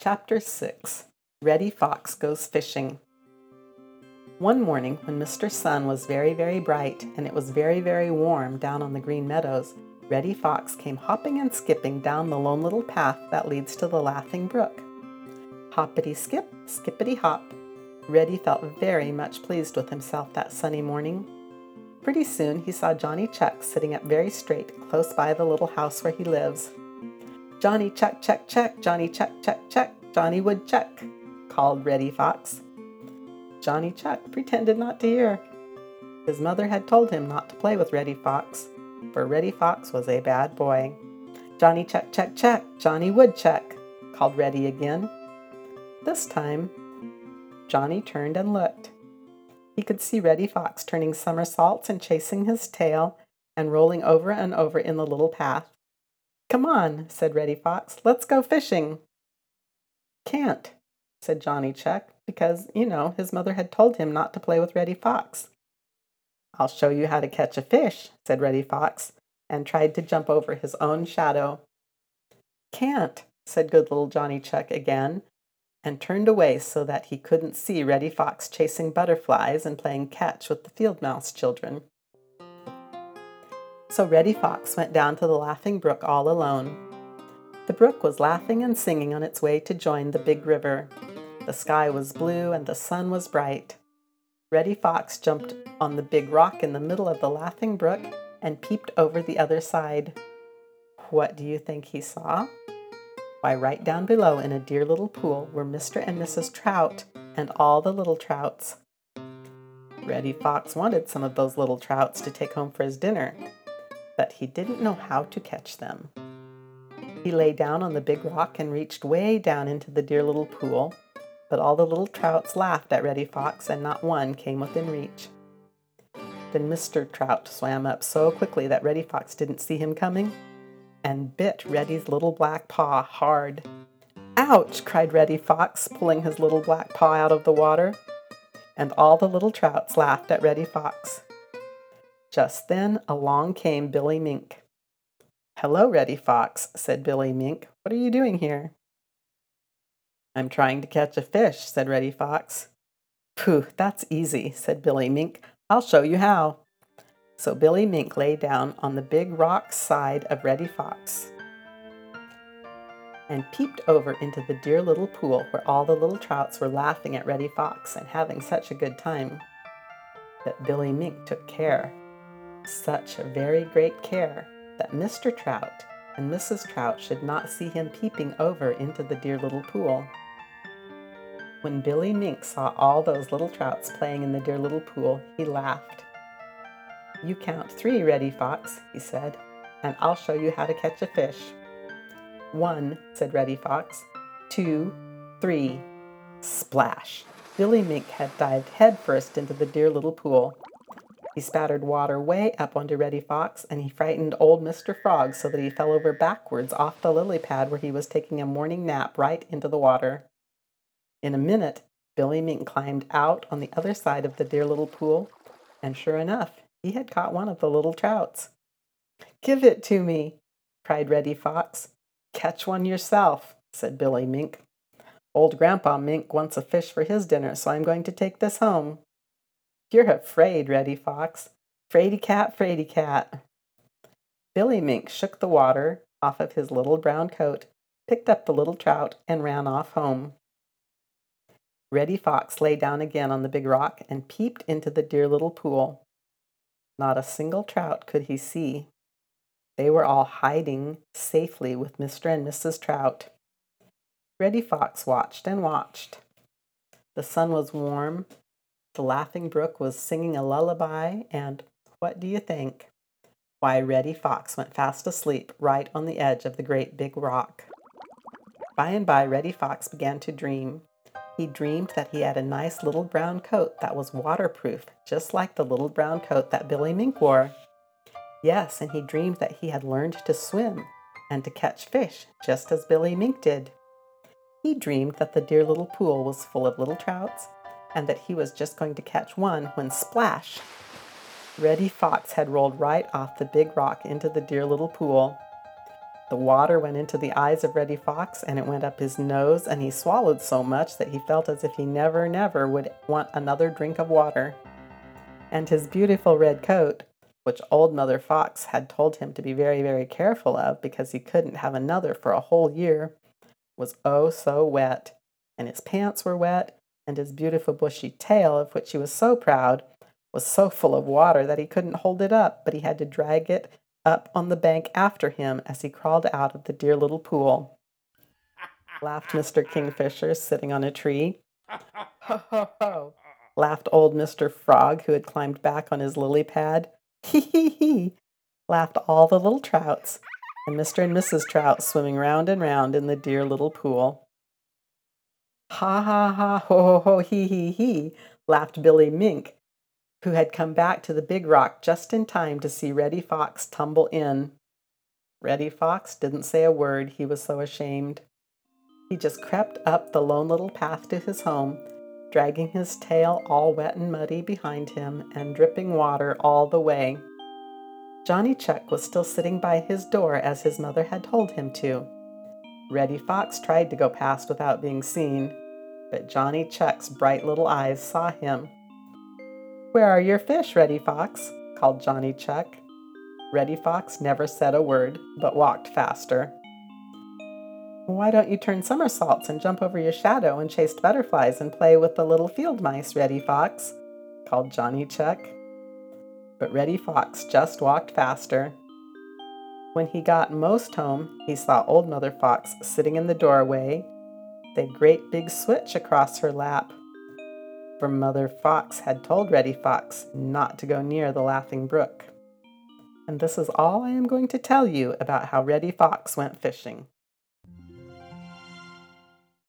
Chapter 6 Reddy Fox Goes Fishing. One morning, when Mr. Sun was very, very bright and it was very, very warm down on the Green Meadows, Reddy Fox came hopping and skipping down the lone little path that leads to the Laughing Brook. Hoppity skip, skippity hop. Reddy felt very much pleased with himself that sunny morning. Pretty soon he saw Johnny Chuck sitting up very straight close by the little house where he lives. Johnny Chuck, Chuck, Chuck, Johnny Chuck, Chuck, Chuck, Johnny Woodchuck, called Reddy Fox. Johnny Chuck pretended not to hear. His mother had told him not to play with Reddy Fox, for Reddy Fox was a bad boy. Johnny Chuck, Chuck, Chuck, Johnny Woodchuck, called Reddy again. This time, Johnny turned and looked. He could see Reddy Fox turning somersaults and chasing his tail and rolling over and over in the little path. Come on, said Reddy Fox. Let's go fishing. Can't, said Johnny Chuck, because, you know, his mother had told him not to play with Reddy Fox. I'll show you how to catch a fish, said Reddy Fox, and tried to jump over his own shadow. Can't, said good little Johnny Chuck again, and turned away so that he couldn't see Reddy Fox chasing butterflies and playing catch with the field mouse children. So Reddy Fox went down to the Laughing Brook all alone. The brook was laughing and singing on its way to join the big river. The sky was blue and the sun was bright. Reddy Fox jumped on the big rock in the middle of the Laughing Brook and peeped over the other side. What do you think he saw? Why, right down below in a dear little pool were Mr. and Mrs. Trout and all the little trouts. Reddy Fox wanted some of those little trouts to take home for his dinner, but he didn't know how to catch them. He lay down on the big rock and reached way down into the dear little pool, but all the little trouts laughed at Reddy Fox and not one came within reach. Then Mr. Trout swam up so quickly that Reddy Fox didn't see him coming and bit Reddy's little black paw hard. Ouch! cried Reddy Fox, pulling his little black paw out of the water. And all the little trouts laughed at Reddy Fox. Just then along came Billy Mink. Hello, Reddy Fox, said Billy Mink. What are you doing here? I'm trying to catch a fish, said Reddy Fox. Pooh, that's easy, said Billy Mink. I'll show you how. So Billy Mink lay down on the big rock side of Reddy Fox and peeped over into the dear little pool where all the little trouts were laughing at Reddy Fox and having such a good time. But Billy Mink took care such very great care that Mr. Trout and Mrs. Trout should not see him peeping over into the dear little pool. When Billy Mink saw all those little trouts playing in the dear little pool, he laughed. You count three, Reddy Fox, he said, and I'll show you how to catch a fish. One, said Reddy Fox. Two, three. Splash! Billy Mink had dived headfirst into the dear little pool. He spattered water way up onto Reddy Fox, and he frightened old Mr. Frog so that he fell over backwards off the lily pad where he was taking a morning nap right into the water. In a minute, Billy Mink climbed out on the other side of the dear little pool, and sure enough, he had caught one of the little trouts. Give it to me, cried Reddy Fox. Catch one yourself, said Billy Mink. Old Grandpa Mink wants a fish for his dinner, so I'm going to take this home. You're afraid, Reddy Fox. Fraidy cat, fraidy cat. Billy Mink shook the water off of his little brown coat, picked up the little trout, and ran off home. Reddy Fox lay down again on the big rock and peeped into the dear little pool. Not a single trout could he see. They were all hiding safely with Mr. and Mrs. Trout. Reddy Fox watched and watched. The sun was warm the Laughing Brook was singing a lullaby, and what do you think? Why, Reddy Fox went fast asleep right on the edge of the great big rock. By and by, Reddy Fox began to dream. He dreamed that he had a nice little brown coat that was waterproof, just like the little brown coat that Billy Mink wore. Yes, and he dreamed that he had learned to swim and to catch fish, just as Billy Mink did. He dreamed that the dear little pool was full of little trouts and that he was just going to catch one when splash! Reddy Fox had rolled right off the big rock into the dear little pool. The water went into the eyes of Reddy Fox and it went up his nose, and he swallowed so much that he felt as if he never, never would want another drink of water. And his beautiful red coat, which Old Mother Fox had told him to be very, very careful of because he couldn't have another for a whole year, was oh so wet. And his pants were wet, and his beautiful bushy tail, of which he was so proud, was so full of water that he couldn't hold it up, but he had to drag it up on the bank after him as he crawled out of the dear little pool. laughed Mr. Kingfisher, sitting on a tree. Ho, ho, ho, laughed old Mr. Frog, who had climbed back on his lily pad. Hee, hee, hee, laughed all the little trouts, and Mr. and Mrs. Trout swimming round and round in the dear little pool. Ha, ha, ha, ho, ho, ho, hee, hee, hee, laughed Billy Mink, who had come back to the big rock just in time to see Reddy Fox tumble in. Reddy Fox didn't say a word, he was so ashamed. He just crept up the lone little path to his home, dragging his tail all wet and muddy behind him and dripping water all the way. Johnny Chuck was still sitting by his door as his mother had told him to. Reddy Fox tried to go past without being seen, but Johnny Chuck's bright little eyes saw him where are your fish, Reddy Fox? called Johnny Chuck. Reddy Fox never said a word, but walked faster. Why don't you turn somersaults and jump over your shadow and chase butterflies and play with the little field mice, Reddy Fox? called Johnny Chuck. But Reddy Fox just walked faster. When he got most home, he saw Old Mother Fox sitting in the doorway, a great big switch across her lap for Mother Fox had told Reddy Fox not to go near the Laughing Brook. And this is all I am going to tell you about how Reddy Fox went fishing.